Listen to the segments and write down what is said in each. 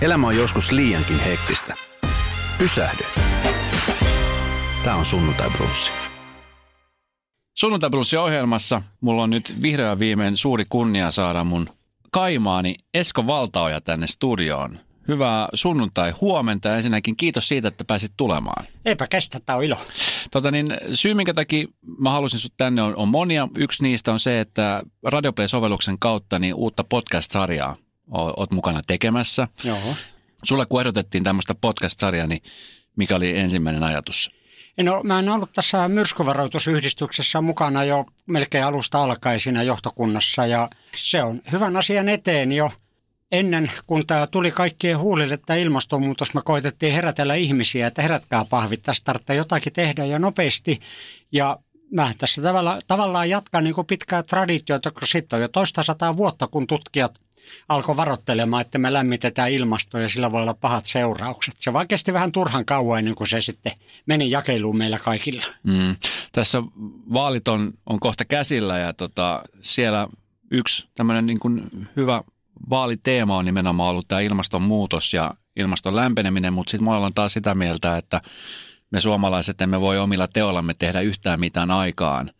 Elämä on joskus liiankin hektistä. Pysähdy. Tämä on Sunnuntai Brunssi. Sunnuntai Brunssi ohjelmassa mulla on nyt vihreä viimein suuri kunnia saada mun kaimaani Esko Valtaoja tänne studioon. Hyvää sunnuntai huomenta. Ensinnäkin kiitos siitä, että pääsit tulemaan. Eipä kestä, tämä on ilo. Tota niin, syy, minkä takia mä halusin sut tänne on, on monia. Yksi niistä on se, että Radioplay-sovelluksen kautta niin uutta podcast-sarjaa oot mukana tekemässä. Joo. Sulle kun ehdotettiin tämmöistä podcast-sarjaa, niin mikä oli ensimmäinen ajatus? No, mä en ollut tässä myrskyvaroitusyhdistyksessä mukana jo melkein alusta alkaen siinä johtokunnassa ja se on hyvän asian eteen jo ennen kun tämä tuli kaikkien huulille tämä ilmastonmuutos, me koitettiin herätellä ihmisiä, että herätkää pahvit, tästä tarvitsee jotakin tehdä ja nopeasti. Ja mä tässä tavalla, tavallaan jatkan niin kuin pitkää traditiota, kun sitten on jo toista sataa vuotta, kun tutkijat alkoi varoittelemaan, että me lämmitetään ilmastoa ja sillä voi olla pahat seuraukset. Se vaan kesti vähän turhan kauan ennen kuin se sitten meni jakeluun meillä kaikilla. Mm. Tässä vaalit on, on kohta käsillä ja tota, siellä yksi tämmöinen niin kuin hyvä vaaliteema on nimenomaan ollut tämä ilmastonmuutos ja ilmaston lämpeneminen, mutta sitten me ollaan taas sitä mieltä, että me suomalaiset emme voi omilla teollamme tehdä yhtään mitään aikaan.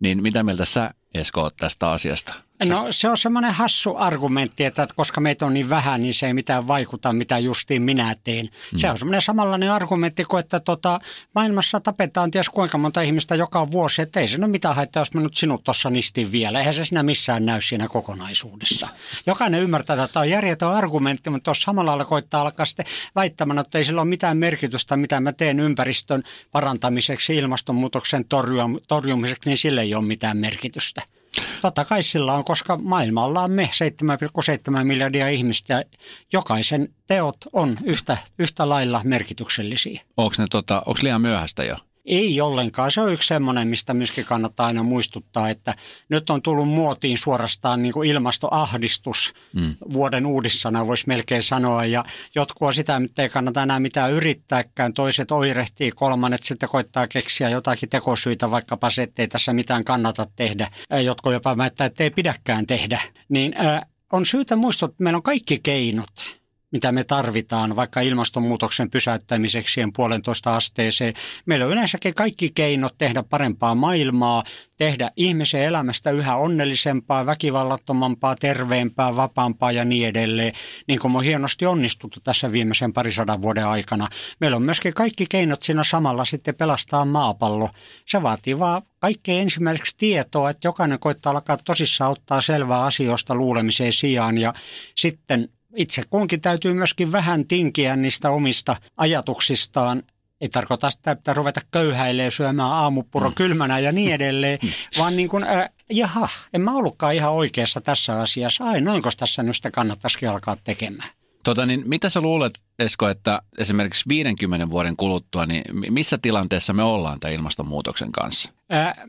Niin mitä mieltä sä, Esko, tästä asiasta? No se on semmoinen hassu argumentti, että koska meitä on niin vähän, niin se ei mitään vaikuta, mitä justiin minä teen. Mm. Se on semmoinen samanlainen argumentti kuin, että tota, maailmassa tapetaan ties kuinka monta ihmistä joka vuosi, että ei se ole mitään haittaa, jos mä nyt sinut tuossa nistin vielä. Eihän se siinä missään näy siinä kokonaisuudessa. Jokainen ymmärtää, että tämä on järjetön argumentti, mutta tuossa samalla lailla koittaa alkaa sitten väittämään, että ei sillä ole mitään merkitystä, mitä mä teen ympäristön parantamiseksi, ilmastonmuutoksen torjumiseksi, niin sille ei ole mitään merkitystä. Totta kai sillä on, koska maailmalla on me 7,7 miljardia ihmistä ja jokaisen teot on yhtä, yhtä lailla merkityksellisiä. Onko tota, liian myöhäistä jo? Ei ollenkaan. Se on yksi semmoinen, mistä myöskin kannattaa aina muistuttaa, että nyt on tullut muotiin suorastaan niin kuin ilmastoahdistus mm. vuoden uudissana, voisi melkein sanoa. Ja jotkut on sitä, että ei kannata enää mitään yrittääkään. Toiset oirehtii, kolmannet sitten koittaa keksiä jotakin tekosyitä, vaikkapa se, ettei tässä mitään kannata tehdä. Jotkut jopa väittää, että ei pidäkään tehdä. Niin äh, on syytä muistuttaa, että meillä on kaikki keinot mitä me tarvitaan vaikka ilmastonmuutoksen pysäyttämiseksi ja puolentoista asteeseen. Meillä on yleensäkin kaikki keinot tehdä parempaa maailmaa, tehdä ihmisen elämästä yhä onnellisempaa, väkivallattomampaa, terveempää, vapaampaa ja niin edelleen, niin kuin on hienosti onnistuttu tässä viimeisen parisadan vuoden aikana. Meillä on myöskin kaikki keinot siinä samalla sitten pelastaa maapallo. Se vaatii vaan kaikkein ensimmäiseksi tietoa, että jokainen koittaa alkaa tosissaan ottaa selvää asioista luulemiseen sijaan ja sitten itse kunkin täytyy myöskin vähän tinkiä niistä omista ajatuksistaan. Ei tarkoita sitä, että ruveta köyhäilemään syömään aamupuro mm. kylmänä ja niin edelleen, mm. vaan niin kuin, äh, jaha, en mä ollutkaan ihan oikeassa tässä asiassa. Ai noinko tässä nyt sitä kannattaisikin alkaa tekemään. Tota, niin mitä sä luulet, Esko, että esimerkiksi 50 vuoden kuluttua, niin missä tilanteessa me ollaan tämän ilmastonmuutoksen kanssa?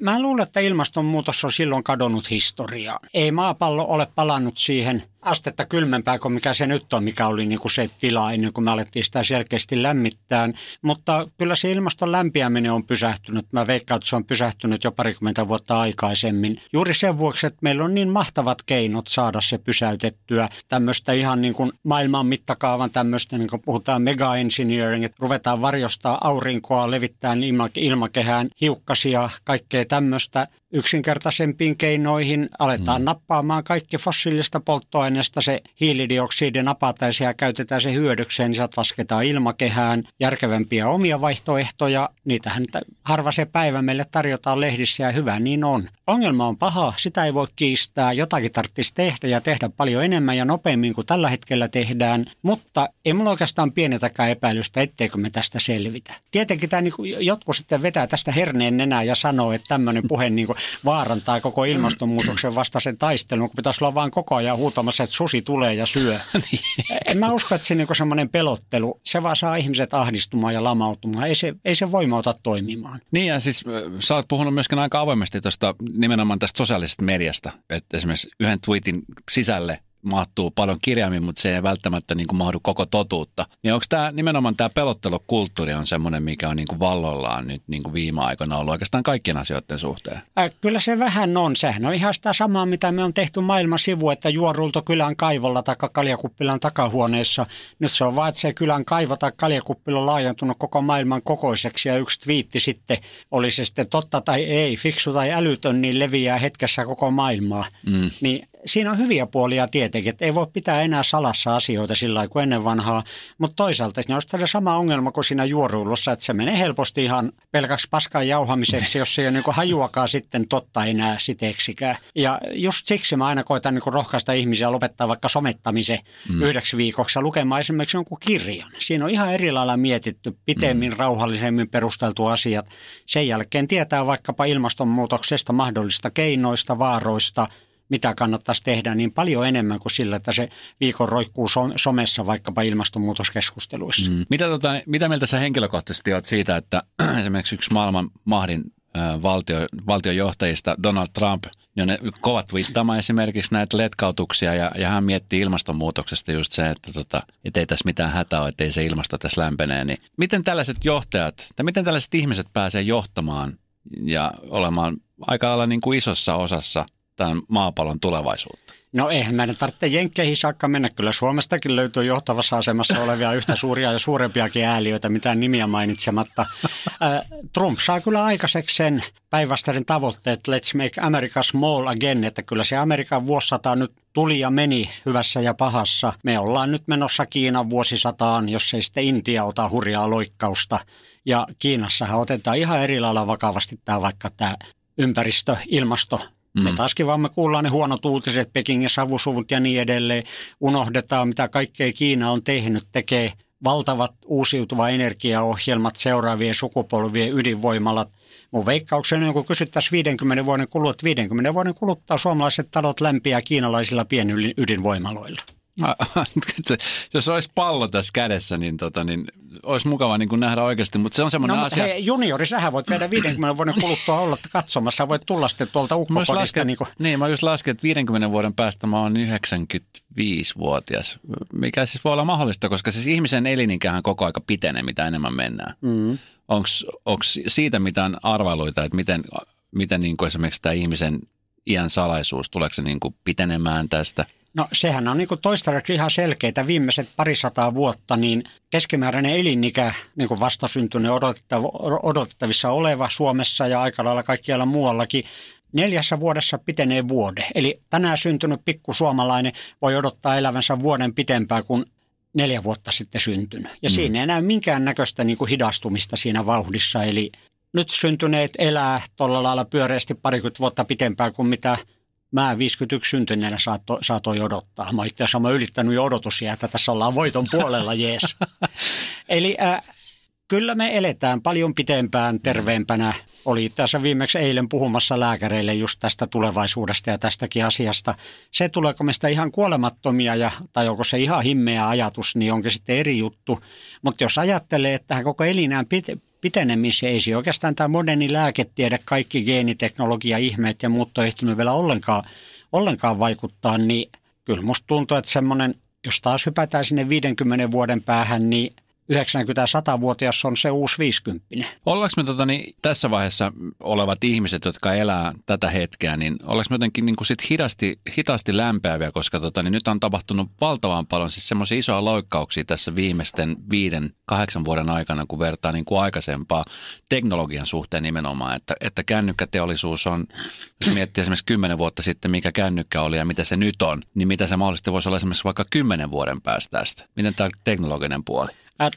Mä luulen, että ilmastonmuutos on silloin kadonnut historiaa. Ei maapallo ole palannut siihen astetta kylmempää kuin mikä se nyt on, mikä oli niin kuin se tila ennen kuin me alettiin sitä selkeästi lämmittää. Mutta kyllä se ilmaston lämpiäminen on pysähtynyt. Mä veikkaan, että se on pysähtynyt jo parikymmentä vuotta aikaisemmin. Juuri sen vuoksi, että meillä on niin mahtavat keinot saada se pysäytettyä. Tämmöistä ihan niin kuin maailman mittakaavan tämmöistä, niin kuin puhutaan mega engineering, että ruvetaan varjostaa aurinkoa, levittää ilmakehään hiukkasia, kaikkea tämmöistä yksinkertaisempiin keinoihin. Aletaan mm. nappaamaan kaikki fossiilista polttoaineesta se hiilidioksidi napataan ja käytetään se hyödykseen, niin sieltä lasketaan ilmakehään järkevämpiä omia vaihtoehtoja. Niitähän harva se päivä meille tarjotaan lehdissä ja hyvä niin on. Ongelma on paha, sitä ei voi kiistää, jotakin tarvitsisi tehdä ja tehdä paljon enemmän ja nopeammin kuin tällä hetkellä tehdään, mutta ei mulla oikeastaan pienetäkään epäilystä, etteikö me tästä selvitä. Tietenkin tämä niin jotkut sitten vetää tästä herneen nenää ja sanoo, että tämmöinen puhe niin kuin vaarantaa koko ilmastonmuutoksen vastaisen taistelun, kun pitäisi olla vaan koko ajan huutamassa, että susi tulee ja syö. En mä usko, että se niin semmoinen pelottelu, se vaan saa ihmiset ahdistumaan ja lamautumaan. Ei se, ei se voimauta toimimaan. Niin ja siis sä oot puhunut myöskin aika avoimesti tuosta nimenomaan tästä sosiaalisesta mediasta, että esimerkiksi yhden tweetin sisälle mahtuu paljon kirjaimin, mutta se ei välttämättä niin kuin mahdu koko totuutta. Niin onko tämä nimenomaan tämä pelottelukulttuuri on semmoinen, mikä on niin kuin vallollaan nyt niin kuin viime aikoina ollut oikeastaan kaikkien asioiden suhteen? Äh, kyllä se vähän on. Sehän on ihan sitä samaa, mitä me on tehty maailman sivu, että juorulto kylän kaivolla tai kaljakuppilan takahuoneessa. Nyt se on vaan, että se kylän kaivo tai kaljakuppila on laajentunut koko maailman kokoiseksi ja yksi twiitti sitten, oli se sitten totta tai ei, fiksu tai älytön, niin leviää hetkessä koko maailmaa. Mm. Niin siinä on hyviä puolia tietenkin, että ei voi pitää enää salassa asioita sillä lailla kuin ennen vanhaa, mutta toisaalta siinä on sama ongelma kuin siinä juoruilussa, että se menee helposti ihan pelkäksi paskan jauhamiseksi, jos se ei ole niin hajuakaan sitten totta enää siteksikään. Ja just siksi mä aina koitan niin rohkaista ihmisiä lopettaa vaikka somettamisen mm. yhdeksi viikoksi ja lukemaan esimerkiksi jonkun kirjan. Siinä on ihan eri lailla mietitty, pitemmin, mm. rauhallisemmin perusteltu asiat. Sen jälkeen tietää vaikkapa ilmastonmuutoksesta, mahdollista keinoista, vaaroista – mitä kannattaisi tehdä, niin paljon enemmän kuin sillä, että se viikon roikkuu somessa vaikkapa ilmastonmuutoskeskusteluissa. Mm. Mitä, tota, mitä mieltä sä henkilökohtaisesti olet siitä, että esimerkiksi yksi maailman mahdin valtio, valtiojohtajista Donald Trump, niin on kovat viittaamaan esimerkiksi näitä letkautuksia ja, ja hän miettii ilmastonmuutoksesta just se, että tota, ei tässä mitään hätää ole, ettei se ilmasto tässä lämpenee. Niin miten tällaiset johtajat, tai miten tällaiset ihmiset pääsee johtamaan ja olemaan aika lailla niin kuin isossa osassa – tämän maapallon tulevaisuutta? No eihän meidän tarvitse jenkkeihin saakka mennä. Kyllä Suomestakin löytyy johtavassa asemassa olevia yhtä suuria ja suurempiakin ääliöitä, mitään nimiä mainitsematta. Trump saa kyllä aikaiseksi sen päinvastainen tavoitteet, let's make America small again, että kyllä se Amerikan vuosisata nyt tuli ja meni hyvässä ja pahassa. Me ollaan nyt menossa Kiinan vuosisataan, jos ei sitten Intia ota hurjaa loikkausta. Ja Kiinassahan otetaan ihan eri lailla vakavasti tämä vaikka tämä ympäristö, ilmasto, Mm. Me taaskin vaan me kuullaan ne huonot uutiset, Pekingin savusuvut ja niin edelleen. Unohdetaan, mitä kaikkea Kiina on tehnyt, tekee valtavat uusiutuva energiaohjelmat seuraavien sukupolvien ydinvoimalat. Mun veikkaukseni on, kun kysyttäisiin 50 vuoden kuluttua, 50 vuoden kuluttua suomalaiset talot lämpiä kiinalaisilla pienydinvoimaloilla. Jos olisi pallo tässä kädessä, niin, tota, niin olisi mukava niin kuin nähdä oikeasti, mutta se on semmoinen no, asia. Hei, juniori, sähän voit vielä 50 vuoden kuluttua olla katsomassa, voit tulla sitten tuolta ukkokodista. Niin, kuin... niin, mä just lasken, että 50 vuoden päästä mä oon 95-vuotias, mikä siis voi olla mahdollista, koska siis ihmisen elinikähän koko aika pitenee, mitä enemmän mennään. Mm. Onko siitä mitään arvailuita, että miten, miten niin kuin esimerkiksi tämä ihmisen iän salaisuus, tuleeko se niin kuin pitenemään tästä – No sehän on niin toistaiseksi ihan selkeää. Viimeiset parisataa vuotta niin keskimääräinen elinikä niin kuin vastasyntyinen odotettavissa oleva Suomessa ja aika lailla kaikkialla muuallakin neljässä vuodessa pitenee vuode. Eli tänään syntynyt pikkusuomalainen voi odottaa elävänsä vuoden pitempään kuin neljä vuotta sitten syntynyt. Ja mm. siinä ei näy minkäännäköistä niin kuin hidastumista siinä vauhdissa. Eli nyt syntyneet elää tuolla lailla pyöreästi parikymmentä vuotta pitempään kuin mitä – mä 51 syntyneenä saattoi, saatoi odottaa. Mä itse asiassa ylittänyt jo odotusia, että tässä ollaan voiton puolella, jees. Eli äh, kyllä me eletään paljon pitempään, terveempänä. Oli asiassa viimeksi eilen puhumassa lääkäreille just tästä tulevaisuudesta ja tästäkin asiasta. Se tuleeko me sitä ihan kuolemattomia ja, tai onko se ihan himmeä ajatus, niin onkin sitten eri juttu. Mutta jos ajattelee, että koko elinään pitenemiseen. Ei oikeastaan tämä moderni lääketiede, kaikki geeniteknologia, ihmeet ja muut on ehtinyt vielä ollenkaan, ollenkaan vaikuttaa, niin kyllä musta tuntuu, että semmoinen, jos taas hypätään sinne 50 vuoden päähän, niin – 90-100-vuotias on se uusi 50. Ollaanko me tota, niin, tässä vaiheessa olevat ihmiset, jotka elää tätä hetkeä, niin ollaanko me jotenkin niin kuin sit hidasti, hitaasti lämpeäviä, koska tota, niin nyt on tapahtunut valtavan paljon siis semmoisia isoja loikkauksia tässä viimeisten viiden, kahdeksan vuoden aikana, kun vertaa niin kuin aikaisempaa teknologian suhteen nimenomaan, että, että kännykkäteollisuus on, jos miettii esimerkiksi kymmenen vuotta sitten, mikä kännykkä oli ja mitä se nyt on, niin mitä se mahdollisesti voisi olla esimerkiksi vaikka kymmenen vuoden päästä tästä. Miten tämä teknologinen puoli?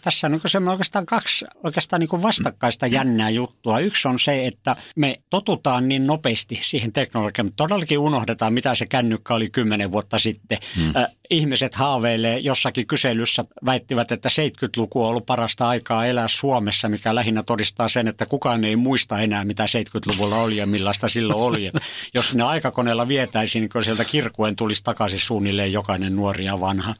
Tässä on niin oikeastaan kaksi oikeastaan niin vastakkaista jännää juttua. Yksi on se, että me totutaan niin nopeasti siihen teknologiaan, että todellakin unohdetaan, mitä se kännykkä oli kymmenen vuotta sitten. Ää, ihmiset haaveilee jossakin kyselyssä, väittivät, että 70-luku on ollut parasta aikaa elää Suomessa, mikä lähinnä todistaa sen, että kukaan ei muista enää, mitä 70-luvulla oli ja millaista silloin oli. Et jos ne aikakoneella vietäisiin, niin sieltä kirkuen tulisi takaisin suunnilleen jokainen nuori ja vanha.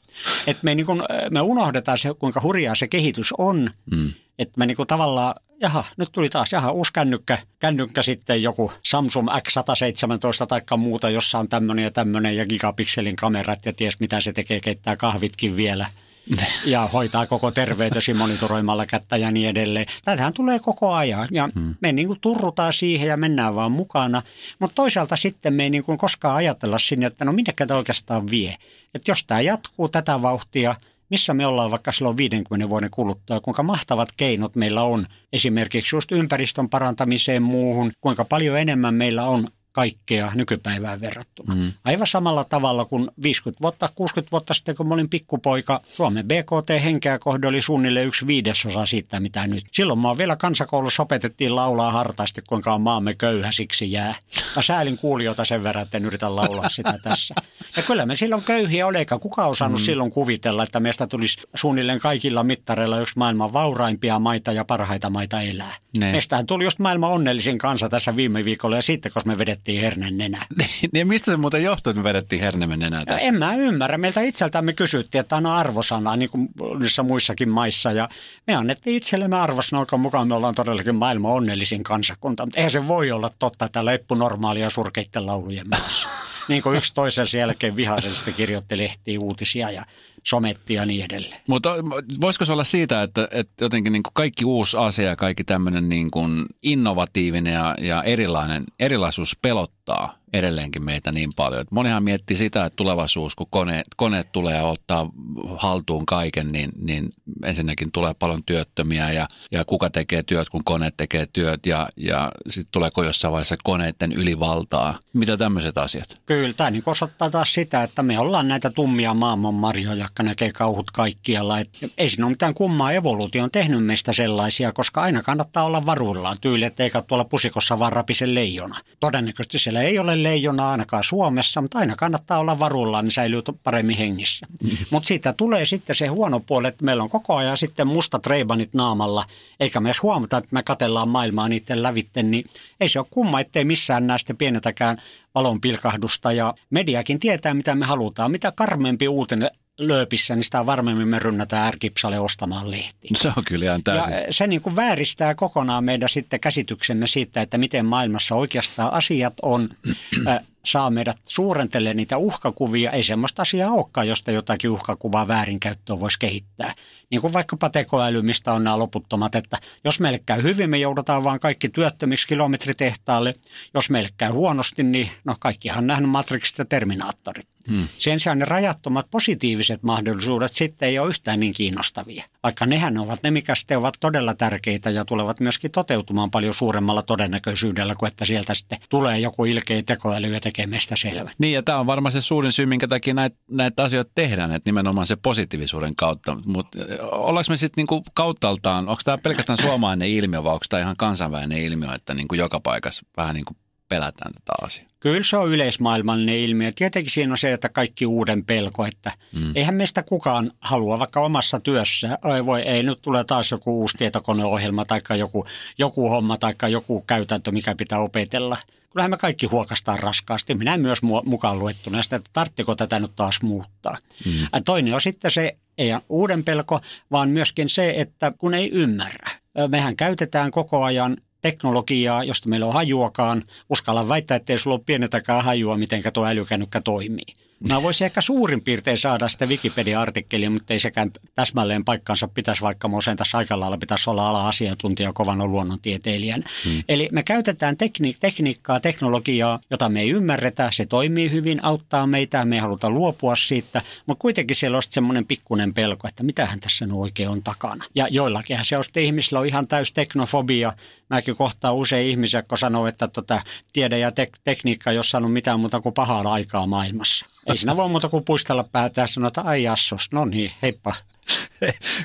Et me, niin kun, me unohdetaan se, kuinka hurjaa se kehitys on, mm. että me niin tavallaan jaha, nyt tuli taas, jaha, uusi kännykkä, kännykkä sitten joku Samsung X117 tai muuta, jossa on tämmöinen ja tämmöinen ja gigapikselin kamerat ja ties mitä se tekee, keittää kahvitkin vielä ja hoitaa koko terveytesi monitoroimalla kättä ja niin edelleen. Tätähän tulee koko ajan ja hmm. me niin kuin turrutaan siihen ja mennään vaan mukana. Mutta toisaalta sitten me ei niin kuin koskaan ajatella sinne, että no minnekä tämä oikeastaan vie. Että jos tämä jatkuu tätä vauhtia – missä me ollaan vaikka silloin 50 vuoden kuluttua, kuinka mahtavat keinot meillä on? Esimerkiksi just ympäristön parantamiseen muuhun, kuinka paljon enemmän meillä on kaikkea nykypäivään verrattuna. Mm. Aivan samalla tavalla kuin 50 vuotta, 60 vuotta sitten, kun mä olin pikkupoika, Suomen BKT-henkeä kohde oli suunnilleen yksi viidesosa siitä, mitä nyt. Silloin mä vielä kansakoulussa opetettiin laulaa hartaasti, kuinka on maamme köyhä siksi jää. Mä säälin kuulijoita sen verran, että en yritä laulaa sitä tässä. Ja kyllä me silloin köyhiä oli, eikä kukaan osannut mm. silloin kuvitella, että meistä tulisi suunnilleen kaikilla mittareilla yksi maailman vauraimpia maita ja parhaita maita elää. Ne. Meistähän tuli just maailman onnellisin kansa tässä viime viikolla ja sitten, kun me vedettiin vedettiin hernen nenä. niin mistä se muuten johtuu, että me vedettiin hernen nenä tästä? En mä ymmärrä. Meiltä itseltämme kysyttiin, että on arvosana, niin kuin niissä muissakin maissa. Ja me annettiin itsellemme arvosana, jonka mukaan me ollaan todellakin maailman onnellisin kansakunta. Mutta eihän se voi olla totta, että leppu normaalia surkeitten laulujen maassa. niin kuin yksi toisensa jälkeen vihaisesti kirjoitti lehtiä uutisia ja sometti ja niin edelleen. Mutta voisiko se olla siitä, että, että jotenkin niin kuin kaikki uusi asia ja kaikki tämmöinen niin kuin innovatiivinen ja, ja erilainen, erilaisuus pelottaa edelleenkin meitä niin paljon. Että monihan miettii sitä, että tulevaisuus, kun kone, koneet tulee ja ottaa haltuun kaiken, niin, niin ensinnäkin tulee paljon työttömiä ja, ja kuka tekee työt, kun koneet tekee työt ja, ja sitten tuleeko jossain vaiheessa koneiden ylivaltaa. Mitä tämmöiset asiat? Kyllä, tämä niin osoittaa taas sitä, että me ollaan näitä tummia maailmanmarjoja, jotka näkee kauhut kaikkialla. Et ei siinä ole mitään kummaa evoluutio on tehnyt meistä sellaisia, koska aina kannattaa olla varuillaan tyyli, että eikä tuolla pusikossa vaan rapisen leijona. Todennäköisesti siellä ei ole leijona ainakaan Suomessa, mutta aina kannattaa olla varuillaan, niin säilyy paremmin hengissä. Mm. Mutta siitä tulee sitten se huono puoli, että meillä on koko ajan sitten mustat reibanit naamalla, eikä me edes huomata, että me katellaan maailmaa niiden lävitten, niin ei se ole kumma, ettei missään näistä pienetäkään valonpilkahdusta ja mediakin tietää, mitä me halutaan. Mitä karmempi uutinen lööpissä, niin sitä varmemmin me rynnätään ärkipsalle ostamaan lehti. Se on kyllä ihan täysin. Ja se niin kuin vääristää kokonaan meidän sitten käsityksemme siitä, että miten maailmassa oikeastaan asiat on saa meidät suurentelee niitä uhkakuvia. Ei semmoista asiaa olekaan, josta jotakin uhkakuvaa väärinkäyttöä voisi kehittää. Niin kuin vaikkapa tekoäly, mistä on nämä loputtomat, että jos meille käy hyvin, me joudutaan vaan kaikki työttömiksi kilometritehtaalle. Jos meille käy huonosti, niin no kaikkihan on nähnyt Matrixit ja Terminaattorit. Hmm. Sen sijaan ne rajattomat positiiviset mahdollisuudet sitten ei ole yhtään niin kiinnostavia. Vaikka nehän ovat ne, mikä sitten ovat todella tärkeitä ja tulevat myöskin toteutumaan paljon suuremmalla todennäköisyydellä kuin että sieltä sitten tulee joku ilkeä tekoäly ja tekee meistä selvä. Niin ja tämä on varmaan se suurin syy, minkä takia näitä, näitä asioita tehdään, että nimenomaan se positiivisuuden kautta. Mutta ollaanko me sitten niinku kauttaaltaan, onko tämä pelkästään suomalainen ilmiö vai onko tämä ihan kansainvälinen ilmiö, että niinku joka paikassa vähän niin kuin pelätään tätä asiaa? Kyllä se on yleismaailmallinen ilmiö. Tietenkin siinä on se, että kaikki uuden pelko, että mm. eihän meistä kukaan halua vaikka omassa työssä, ei voi, ei nyt tule taas joku uusi tietokoneohjelma tai joku, joku homma tai joku käytäntö, mikä pitää opetella. Kyllähän me kaikki huokastaan raskaasti, minä myös mukaan luettuna sitä, että tarttiko tätä nyt taas muuttaa. Mm. Toinen on sitten se, ei uuden pelko, vaan myöskin se, että kun ei ymmärrä. Mehän käytetään koko ajan teknologiaa, josta meillä on hajuakaan. Uskallan väittää, että ei sulla ole pienetäkään hajua, miten tuo älykännykkä toimii. Mä voisin ehkä suurin piirtein saada sitä Wikipedia-artikkelia, mutta ei sekään täsmälleen paikkansa pitäisi, vaikka sen tässä aika lailla pitäisi olla ala-asiantuntija kovana luonnontieteilijän. Hmm. Eli me käytetään tekni- tekniikkaa, teknologiaa, jota me ei ymmärretä. Se toimii hyvin, auttaa meitä, me ei haluta luopua siitä, mutta kuitenkin siellä on semmoinen pikkunen pelko, että mitähän tässä nyt oikein on takana. Ja joillakin se on ihmisillä on ihan täys teknofobia. Mäkin kohtaan usein ihmisiä, jotka sanoo, että tota, tiede ja tek- tekniikka ei ole saanut mitään muuta kuin pahaa aikaa maailmassa. Ei siinä voi muuta kuin puistella päätä ja sanoa, että ai jassos, no niin, heippa.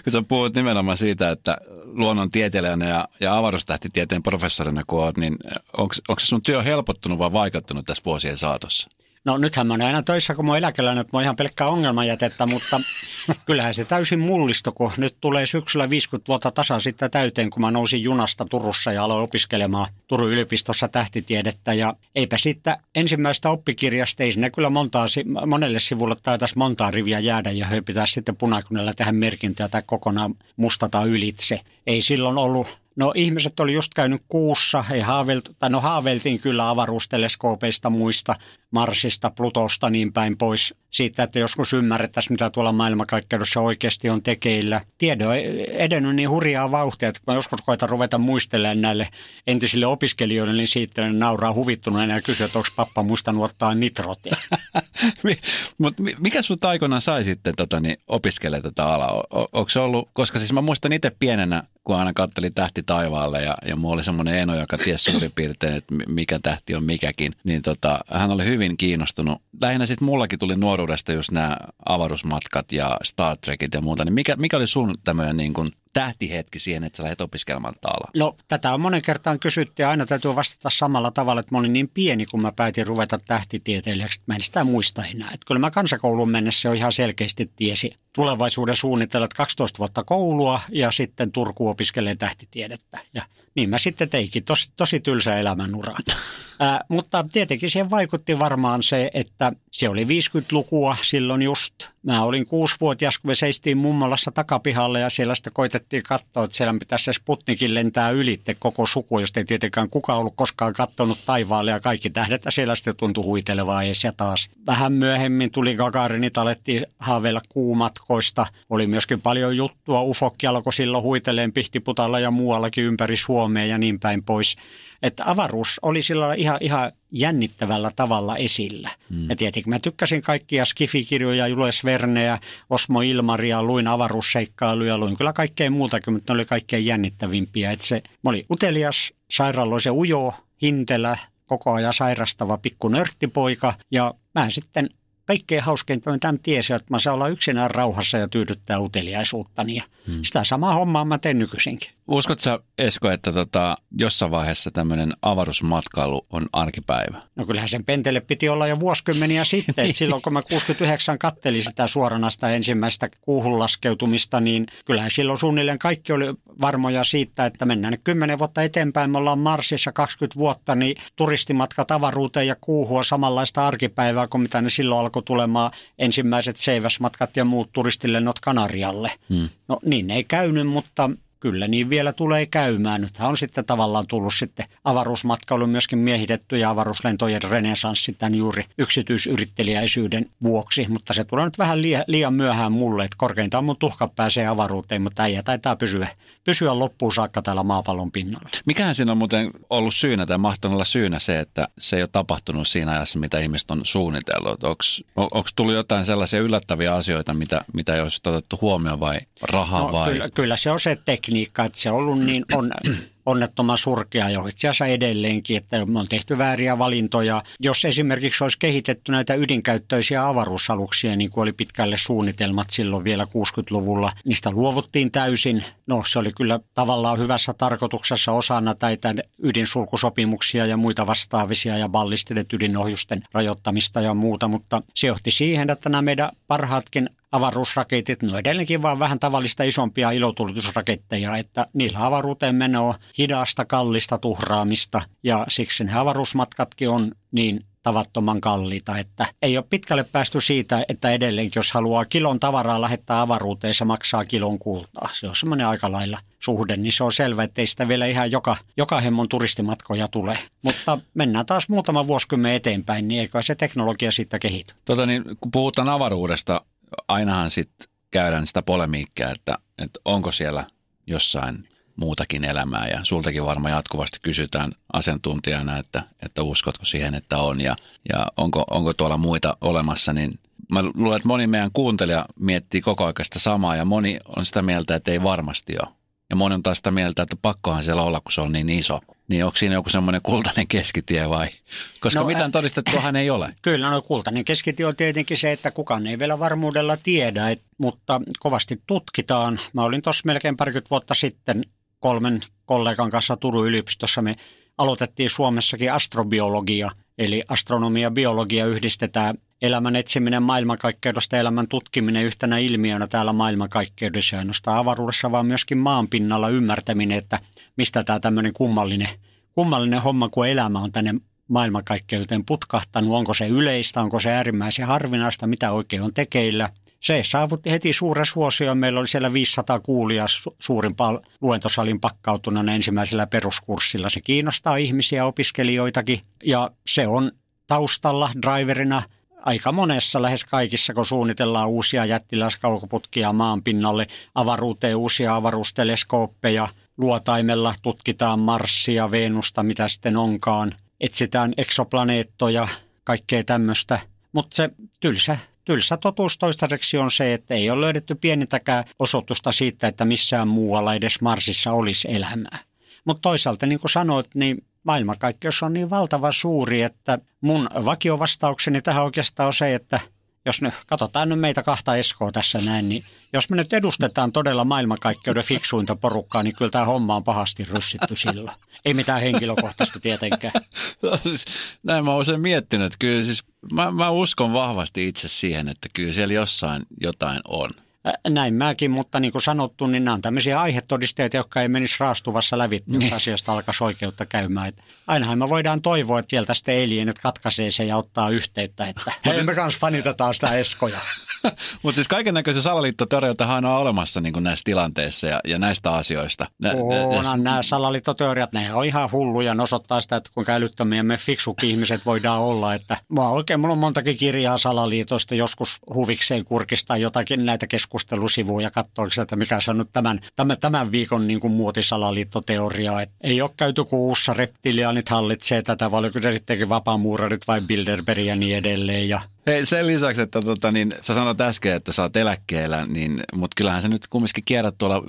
kun sä puhut nimenomaan siitä, että luonnontieteilijänä ja, ja avaruustähtitieteen professorina kun oot, niin onko se sun työ helpottunut vai vaikuttunut tässä vuosien saatossa? No nythän mä oon aina töissä, kun mä oon eläkeläinen, että mä oon ihan pelkkää ongelmajätettä, mutta kyllähän se täysin mullisto, kun nyt tulee syksyllä 50 vuotta tasa sitten täyteen, kun mä nousin junasta Turussa ja aloin opiskelemaan Turun yliopistossa tähtitiedettä. Ja eipä sitten ensimmäistä oppikirjasta, ei sinne kyllä montaa, monelle sivulle taitaisi montaa riviä jäädä ja he pitäisi sitten punakunella tehdä merkintöä tai kokonaan mustata ylitse. Ei silloin ollut No ihmiset oli just käynyt kuussa, ei haaveiltu, tai no haaveiltiin kyllä avaruusteleskoopeista muista, Marsista, Plutosta niin päin pois siitä, että joskus ymmärrettäisiin, mitä tuolla maailmankaikkeudessa oikeasti on tekeillä. Tiede on edennyt niin hurjaa vauhtia, että kun mä joskus koitan ruveta muistelemaan näille entisille opiskelijoille, niin siitä ne nauraa huvittuneena ja kysyy, että onko pappa muistanut ottaa nitrotia. Mutta mikä sinut aikoinaan sai sitten tota, niin, opiskelemaan tätä alaa? Onko se ollut, koska siis mä muistan itse pienenä, kun aina katteli tähti taivaalle ja, ja mulla oli semmoinen eno, joka tiesi suurin piirtein, että mikä tähti on mikäkin, niin tota, hän oli hyvin kiinnostunut. Lähinnä sitten mullakin tuli nuoruudesta just nämä avaruusmatkat ja Star Trekit ja muuta, niin mikä, mikä oli sun tämmöinen niin kuin tähtihetki siihen, että sä lähdet opiskelemaan taala? No tätä on monen kertaan kysytty ja aina täytyy vastata samalla tavalla, että mä olin niin pieni, kun mä päätin ruveta tähtitieteilijäksi, että mä en sitä muista enää. Että kyllä mä kansakouluun mennessä jo ihan selkeästi tiesi tulevaisuuden suunnitella, että 12 vuotta koulua ja sitten Turku opiskelee tähtitiedettä. Ja niin mä sitten teikin, tosi, tosi tylsä elämänura. Ää, mutta tietenkin siihen vaikutti varmaan se, että se oli 50-lukua silloin just. Mä olin kuusivuotias, kun me seistiin mummolassa takapihalla ja siellä sitten koitettiin katsoa, että siellä pitäisi se Sputnikin lentää ylitte koko suku, josta ei tietenkään kukaan ollut koskaan katsonut taivaalle ja kaikki tähdet ja siellä sitten tuntui huitelevaa ees ja taas. Vähän myöhemmin tuli Gagarinit, alettiin haaveilla kuumatkoista. Oli myöskin paljon juttua, ufokki alkoi silloin huiteleen Pihtiputalla ja muuallakin ympäri Suomea ja niin päin pois että avaruus oli sillä ihan, ihan jännittävällä tavalla esillä. Mm. Ja tietenkin mä tykkäsin kaikkia skifikirjoja, Jules Verneä, Osmo Ilmaria, luin avaruusseikkailuja, luin kyllä kaikkea muutakin, mutta ne oli kaikkein jännittävimpiä. Että se, mä olin utelias, sairaaloisen ujo, hintelä, koko ajan sairastava pikku nörttipoika ja mä sitten kaikkein hauskeinta mä tämän tiesin, että mä saan olla yksinään rauhassa ja tyydyttää uteliaisuuttani. Ja hmm. Sitä samaa hommaa mä teen nykyisinkin. Uskotko sä, Esko, että tota, jossain vaiheessa tämmöinen avaruusmatkailu on arkipäivä? No kyllähän sen pentele piti olla jo vuosikymmeniä sitten. että silloin kun mä 69 kattelin sitä suoranasta ensimmäistä kuuhun laskeutumista, niin kyllähän silloin suunnilleen kaikki oli varmoja siitä, että mennään 10 vuotta eteenpäin. Me ollaan Marsissa 20 vuotta, niin turistimatka avaruuteen ja kuuhua samanlaista arkipäivää kuin mitä ne silloin alkoi tulemaan ensimmäiset seiväsmatkat ja muut turistilennot Kanarialle. Hmm. No niin ei käynyt, mutta kyllä niin vielä tulee käymään. Nythän on sitten tavallaan tullut sitten avaruusmatkailu myöskin miehitetty ja avaruuslentojen renesanssi tämän juuri yksityisyrittelijäisyyden vuoksi, mutta se tulee nyt vähän liian, myöhään mulle, että korkeintaan mun tuhka pääsee avaruuteen, mutta äijä taitaa pysyä, pysyä loppuun saakka täällä maapallon pinnalla. Mikähän siinä on muuten ollut syynä tai mahtanut olla syynä se, että se ei ole tapahtunut siinä ajassa, mitä ihmiset on suunnitellut? Onko tullut jotain sellaisia yllättäviä asioita, mitä, mitä ei olisi otettu huomioon vai rahaa no, vai? Kyllä, kyllä se on se tekniikka tekniikka, että se on ollut niin on, onnettoman surkea jo itse asiassa edelleenkin, että on tehty vääriä valintoja. Jos esimerkiksi olisi kehitetty näitä ydinkäyttöisiä avaruusaluksia, niin kuin oli pitkälle suunnitelmat silloin vielä 60-luvulla, niistä luovuttiin täysin. No se oli kyllä tavallaan hyvässä tarkoituksessa osana näitä ydinsulkusopimuksia ja muita vastaavisia ja ballistiset ydinohjusten rajoittamista ja muuta, mutta se johti siihen, että nämä meidän parhaatkin avaruusraketit, no edelleenkin vaan vähän tavallista isompia ilotulitusraketteja, että niillä avaruuteen meno on hidasta, kallista tuhraamista ja siksi ne avaruusmatkatkin on niin tavattoman kalliita, että ei ole pitkälle päästy siitä, että edelleenkin jos haluaa kilon tavaraa lähettää avaruuteen, se maksaa kilon kultaa. Se on semmoinen aika lailla suhde, niin se on selvä, että ei sitä vielä ihan joka, joka hemmon turistimatkoja tule. Mutta mennään taas muutama vuosikymmen eteenpäin, niin eikö se teknologia siitä kehity. Tota niin, kun puhutaan avaruudesta, ainahan sitten käydään sitä polemiikkaa, että, että onko siellä jossain muutakin elämää ja sultakin varmaan jatkuvasti kysytään asiantuntijana, että, että uskotko siihen, että on ja, ja onko, onko tuolla muita olemassa, niin mä luulen, että moni meidän kuuntelija miettii koko ajan sitä samaa ja moni on sitä mieltä, että ei varmasti ole. Ja moni on taas sitä mieltä, että pakkohan siellä olla, kun se on niin iso. Niin onko siinä joku semmoinen kultainen keskitie vai? Koska no, mitään todistettuahan ei ole. Kyllä, no kultainen keskitie on tietenkin se, että kukaan ei vielä varmuudella tiedä, et, mutta kovasti tutkitaan. Mä olin tuossa melkein parikymmentä vuotta sitten kolmen kollegan kanssa Turun yliopistossa. Me aloitettiin Suomessakin astrobiologia Eli astronomia ja biologia yhdistetään elämän etsiminen maailmankaikkeudesta, elämän tutkiminen yhtenä ilmiönä täällä maailmankaikkeudessa, ainoastaan avaruudessa, vaan myöskin maanpinnalla ymmärtäminen, että mistä tämä tämmöinen kummallinen, kummallinen homma, kun elämä on tänne maailmankaikkeuteen putkahtanut, onko se yleistä, onko se äärimmäisen harvinaista, mitä oikein on tekeillä. Se saavutti heti suuren suosion. Meillä oli siellä 500 kuulijaa suurimpaan luentosalin pakkautuna ensimmäisellä peruskurssilla. Se kiinnostaa ihmisiä, opiskelijoitakin ja se on taustalla driverina aika monessa, lähes kaikissa, kun suunnitellaan uusia jättiläiskaukoputkia maan pinnalle, avaruuteen uusia avaruusteleskooppeja, luotaimella tutkitaan Marsia, Venusta, mitä sitten onkaan, etsitään eksoplaneettoja, kaikkea tämmöistä. Mutta se tylsä, tylsä totuus toistaiseksi on se, että ei ole löydetty pienintäkään osoitusta siitä, että missään muualla edes Marsissa olisi elämää. Mutta toisaalta, niin kuin sanoit, niin maailmankaikkeus on niin valtava suuri, että mun vakiovastaukseni tähän oikeastaan on se, että jos nyt katsotaan nyt meitä kahta Eskoa tässä näin, niin jos me nyt edustetaan todella maailmankaikkeuden fiksuinta porukkaa, niin kyllä tämä homma on pahasti ryssitty silloin. Ei mitään henkilökohtaista tietenkään. Siis näin mä oon usein miettinyt, kyllä siis mä, mä uskon vahvasti itse siihen, että kyllä siellä jossain jotain on. Näin mäkin, mutta niin kuin sanottu, niin nämä on tämmöisiä aihetodisteita, jotka ei menisi raastuvassa läpi, jos niin. asiasta alkaisi oikeutta käymään. Että ainahan me voidaan toivoa, että sieltä sitten että katkaisee se ja ottaa yhteyttä, että hei me kanssa fanitetaan sitä eskoja. mutta siis kaiken näköisiä salaliittoteorioitahan on olemassa niin kuin näissä tilanteissa ja, ja näistä asioista. Nä, Onhan nämä salaliittoteoriat, ne on ihan hulluja, ne osoittaa sitä, että kuinka älyttömiä me fiksukin ihmiset voidaan olla. Että mä oikein, mulla on montakin kirjaa salaliitosta, joskus huvikseen kurkistaa jotakin näitä keskusteluja keskustelusivuun ja katsoa että mikä se on nyt tämän, tämän, tämän viikon niin kuin muotisalaliittoteoria. Et ei ole käyty kuussa, reptiliaanit hallitsee tätä, vai oliko se sittenkin vapaamuurarit vai Bilderberg ja niin edelleen. Ja Hei, sen lisäksi, että tota, niin, sä sanoit äsken, että sä oot eläkkeellä, niin, mutta kyllähän sä nyt kumminkin kierrät tuolla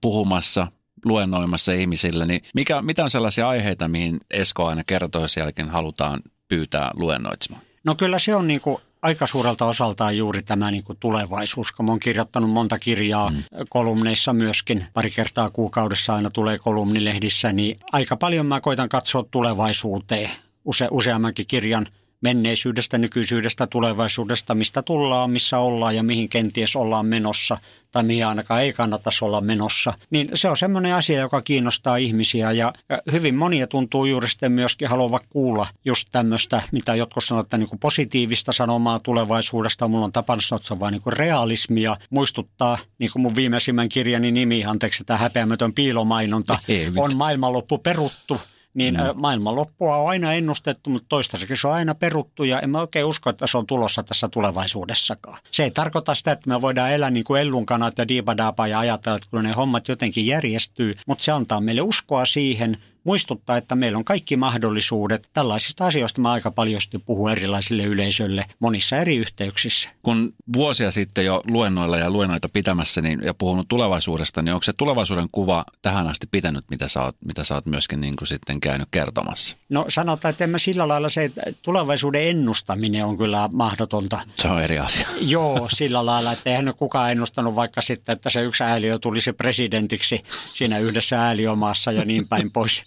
puhumassa luennoimassa ihmisille, niin mikä, mitä on sellaisia aiheita, mihin Esko aina kertoisi jälkeen halutaan pyytää luennoitsemaan? No kyllä se on niin kuin aika suurelta osaltaan juuri tämä niin kuin tulevaisuus, kun olen kirjoittanut monta kirjaa mm. kolumneissa myöskin. Pari kertaa kuukaudessa aina tulee kolumnilehdissä, niin aika paljon mä koitan katsoa tulevaisuuteen use, useammankin kirjan – menneisyydestä, nykyisyydestä, tulevaisuudesta, mistä tullaan, missä ollaan ja mihin kenties ollaan menossa tai mihin ainakaan ei kannattaisi olla menossa. Niin se on semmoinen asia, joka kiinnostaa ihmisiä ja hyvin monia tuntuu juuri sitten myöskin haluavat kuulla just tämmöistä, mitä jotkut sanovat, että niin kuin positiivista sanomaa tulevaisuudesta. Mulla on tapana sanoa, että se on vain niin kuin realismia. Muistuttaa, niin kuin mun viimeisimmän kirjani nimi, anteeksi, tämä häpeämätön piilomainonta, on maailmanloppu peruttu niin mm. maailmanloppua on aina ennustettu, mutta toistaiseksi se on aina peruttu ja en mä oikein usko, että se on tulossa tässä tulevaisuudessakaan. Se ei tarkoita sitä, että me voidaan elää niin kuin Ellun kanat ja Diibadaapa ja ajatella, että kyllä ne hommat jotenkin järjestyy, mutta se antaa meille uskoa siihen, muistuttaa, että meillä on kaikki mahdollisuudet. Tällaisista asioista mä aika paljon puhun erilaisille yleisölle monissa eri yhteyksissä. Kun vuosia sitten jo luennoilla ja luennoita pitämässä niin, ja puhunut tulevaisuudesta, niin onko se tulevaisuuden kuva tähän asti pitänyt, mitä sä oot, mitä sä oot myöskin niin kuin sitten käynyt kertomassa? No sanotaan, että mä sillä lailla se, että tulevaisuuden ennustaminen on kyllä mahdotonta. Se on eri asia. Joo, sillä lailla, että eihän kukaan ennustanut vaikka sitten, että se yksi ääliö tulisi presidentiksi siinä yhdessä ääliömaassa ja niin päin pois.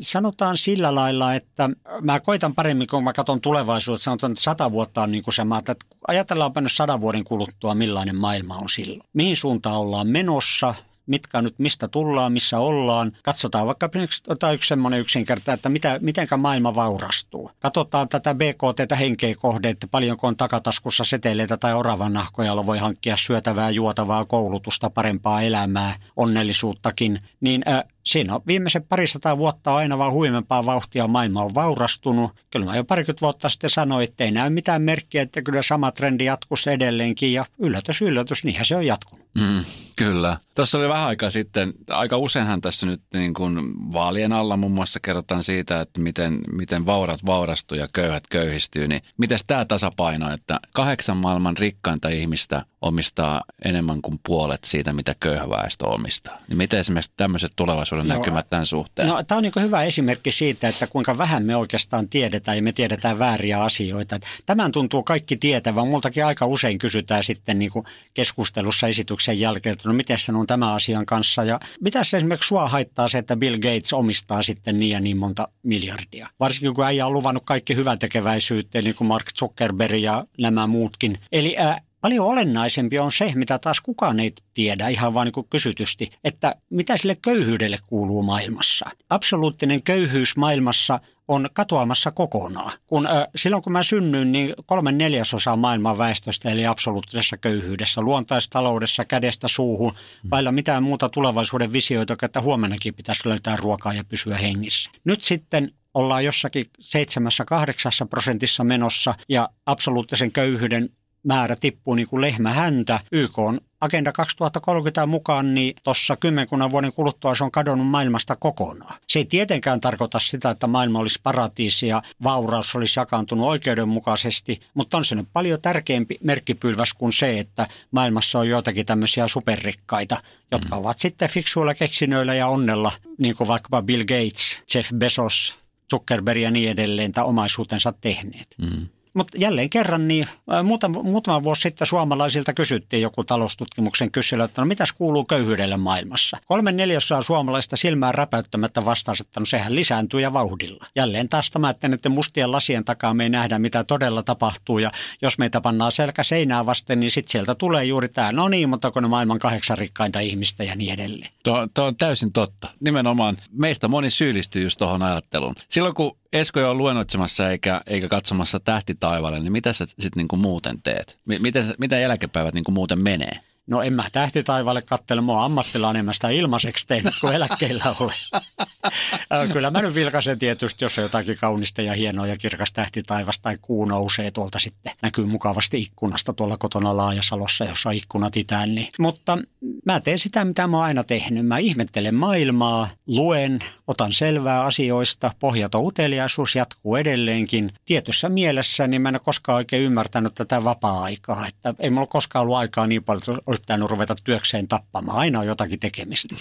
Sanotaan sillä lailla, että mä koitan paremmin, kun mä katson tulevaisuutta, sanotaan, että sata vuotta on niin kuin se maata, että ajatellaanpa nyt sadan vuoden kuluttua, millainen maailma on silloin. Mihin suuntaan ollaan menossa, mitkä nyt mistä tullaan, missä ollaan. Katsotaan vaikka otetaan yksi semmoinen yksinkertainen, että mitä, mitenkä maailma vaurastuu. Katsotaan tätä BKT henkeä kohde, että paljonko on takataskussa seteleitä tai oravan nahkoja, jolla voi hankkia syötävää, juotavaa, koulutusta, parempaa elämää, onnellisuuttakin. Niin äh, siinä on viimeiset parisataa vuotta aina vaan huimempaa vauhtia maailma on vaurastunut. Kyllä mä jo parikymmentä vuotta sitten sanoin, että ei näy mitään merkkiä, että kyllä sama trendi jatkuisi edelleenkin ja yllätys, yllätys, niinhän se on jatkunut. Mm, kyllä. Tuossa oli vähän aikaa sitten, aika useinhan tässä nyt niin kuin vaalien alla muun muassa kerrotaan siitä, että miten, miten vaurat vaurastuu ja köyhät köyhistyy. Niin miten tämä tasapaino, että kahdeksan maailman rikkainta ihmistä omistaa enemmän kuin puolet siitä, mitä köyhä väestö omistaa. Niin miten esimerkiksi tämmöiset tulevaisuuden no, näkymät tämän suhteen? No, tämä on niin hyvä esimerkki siitä, että kuinka vähän me oikeastaan tiedetään ja me tiedetään vääriä asioita. Tämän tuntuu kaikki tietävän. Multakin aika usein kysytään sitten niin kuin keskustelussa esityksen jälkeen, että no miten se on tämä asian kanssa. Ja mitä se esimerkiksi sua haittaa se, että Bill Gates omistaa sitten niin ja niin monta miljardia. Varsinkin kun äijä on luvannut kaikki hyvän tekeväisyyteen, niin kuin Mark Zuckerberg ja nämä muutkin. Eli ää, Paljon olennaisempi on se, mitä taas kukaan ei tiedä ihan vain niin kysytysti, että mitä sille köyhyydelle kuuluu maailmassa. Absoluuttinen köyhyys maailmassa on katoamassa kokonaan. Kun, äh, silloin kun mä synnyin, niin kolme neljäsosaa maailman väestöstä eli absoluuttisessa köyhyydessä, luontaistaloudessa, kädestä suuhun, mm. vailla mitään muuta tulevaisuuden visioita, että huomennakin pitäisi löytää ruokaa ja pysyä hengissä. Nyt sitten ollaan jossakin 7-8 prosentissa menossa ja absoluuttisen köyhyyden määrä tippuu niin kuin lehmä häntä. YK on Agenda 2030 mukaan, niin tuossa kymmenkunnan vuoden kuluttua se on kadonnut maailmasta kokonaan. Se ei tietenkään tarkoita sitä, että maailma olisi paratiisi ja vauraus olisi jakaantunut oikeudenmukaisesti, mutta on se nyt paljon tärkeämpi merkkipylväs kuin se, että maailmassa on joitakin tämmöisiä superrikkaita, jotka mm. ovat sitten fiksuilla keksinöillä ja onnella, niin kuin vaikkapa Bill Gates, Jeff Bezos, Zuckerberg ja niin edelleen, tai omaisuutensa tehneet. Mm. Mutta jälleen kerran, niin muutama, muutama vuosi sitten suomalaisilta kysyttiin joku taloustutkimuksen kysely, että no mitäs kuuluu köyhyydelle maailmassa. Kolme neljäsosaa suomalaista silmää räpäyttämättä vastasi, että no sehän lisääntyy ja vauhdilla. Jälleen taas tämä, että näiden mustien lasien takaa me ei nähdä, mitä todella tapahtuu. Ja jos meitä pannaan selkä seinää vasten, niin sitten sieltä tulee juuri tämä, no niin, mutta kun ne maailman kahdeksan rikkainta ihmistä ja niin edelleen. Tuo, tuo on täysin totta. Nimenomaan meistä moni syyllistyy just tuohon ajatteluun. Silloin kun Esko on luennoitsemassa eikä, eikä katsomassa tähtitaivalle, niin mitä sä sitten niinku muuten teet? Miten, miten eläkepäivät niinku muuten menee? No en mä tähti taivaalle kattele, mä ammattilainen, mä sitä ilmaiseksi tein, kun eläkkeellä ole. Kyllä mä nyt vilkaisen tietysti, jos on jotakin kaunista ja hienoa ja kirkas tähti taivas tai kuu nousee tuolta sitten. Näkyy mukavasti ikkunasta tuolla kotona Laajasalossa, jossa on ikkunat itään. Niin. Mutta mä teen sitä, mitä mä oon aina tehnyt. Mä ihmettelen maailmaa, luen, otan selvää asioista, pohjaton uteliaisuus jatkuu edelleenkin. Tietyssä mielessä niin mä en ole koskaan oikein ymmärtänyt tätä vapaa-aikaa. Että ei mulla koskaan ollut aikaa niin paljon, olisi pitänyt ruveta työkseen tappamaan. Aina on jotakin tekemistä.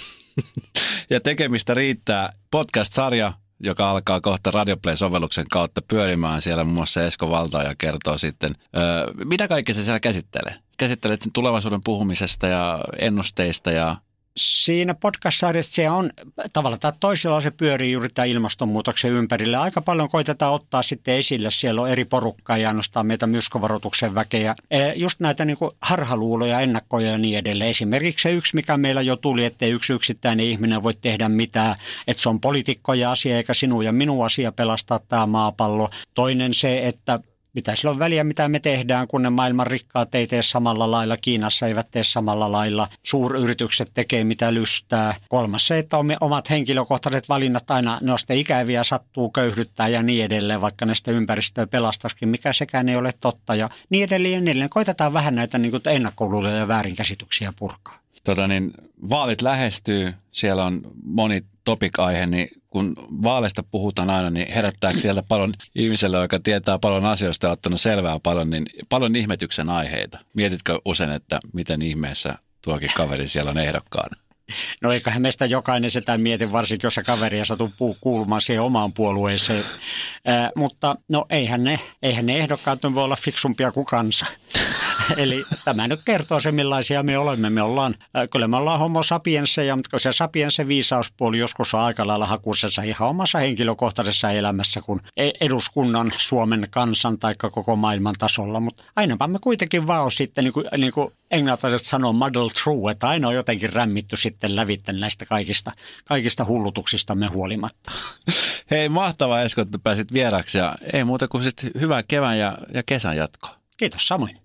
ja tekemistä riittää. Podcast-sarja, joka alkaa kohta Radioplay-sovelluksen kautta pyörimään. Siellä muun muassa Esko Valtaaja kertoo sitten, öö, mitä kaikkea se siellä käsittelee. Käsittelet tulevaisuuden puhumisesta ja ennusteista ja siinä podcast-sarjassa se on tavalla tai toisella se pyörii juuri tämän ilmastonmuutoksen ympärillä. Aika paljon koitetaan ottaa sitten esille. Siellä on eri porukkaa ja ainoastaan meitä myskovaroituksen väkeä. E, just näitä niin harhaluuloja, ennakkoja ja niin edelleen. Esimerkiksi se yksi, mikä meillä jo tuli, että yksi yksittäinen ihminen voi tehdä mitään. Että se on poliitikkoja asia eikä sinun ja minun asia pelastaa tämä maapallo. Toinen se, että mitä sillä on väliä, mitä me tehdään, kun ne maailman rikkaat ei tee samalla lailla, Kiinassa eivät tee samalla lailla, suuryritykset tekee mitä lystää. Kolmas se, että omat henkilökohtaiset valinnat aina, ne on ikäviä, sattuu köyhdyttää ja niin edelleen, vaikka ne sitä ympäristöä pelastaisikin, mikä sekään ei ole totta ja niin edelleen ja niin edelleen. Koitetaan vähän näitä niin ennakkoluuloja ja väärinkäsityksiä purkaa. Tota niin, vaalit lähestyy, siellä on moni topic-aihe, niin kun vaaleista puhutaan aina, niin herättääkö sieltä paljon ihmiselle, joka tietää paljon asioista ja ottanut selvää paljon, niin paljon ihmetyksen aiheita. Mietitkö usein, että miten ihmeessä tuokin kaveri siellä on ehdokkaana? No eiköhän meistä jokainen sitä mieti, varsinkin jos se kaveri ja satu kuulumaan siihen omaan puolueeseen. Äh, mutta no eihän ne, eihän ne ehdokkaat voi olla fiksumpia kuin kansa. Eli tämä nyt kertoo se, millaisia me olemme. Me ollaan, äh, kyllä me ollaan homo sapiensseja, mutta se sapiensen viisauspuoli joskus on aika lailla hakusessa ihan omassa henkilökohtaisessa elämässä kuin e- eduskunnan, Suomen kansan tai koko maailman tasolla. Mutta aina me kuitenkin vaan on sitten, niin kuin, niin kuin englantilaiset sanoo muddle through, että aina on jotenkin rämmitty sitten lävitten näistä kaikista, kaikista hullutuksistamme huolimatta. Hei, mahtavaa Esko, että pääsit vieraksi ja ei muuta kuin sitten hyvää kevään ja, ja kesän jatkoa. Kiitos samoin.